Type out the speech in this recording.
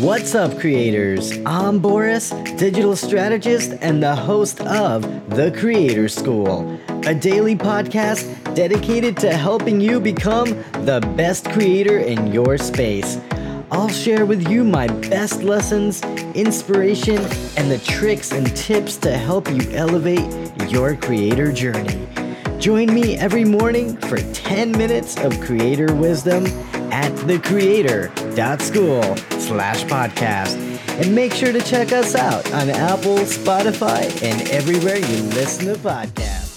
What's up, creators? I'm Boris, digital strategist and the host of The Creator School, a daily podcast dedicated to helping you become the best creator in your space. I'll share with you my best lessons, inspiration, and the tricks and tips to help you elevate your creator journey. Join me every morning for 10 minutes of creator wisdom at thecreator.school slash podcast. And make sure to check us out on Apple, Spotify, and everywhere you listen to podcasts.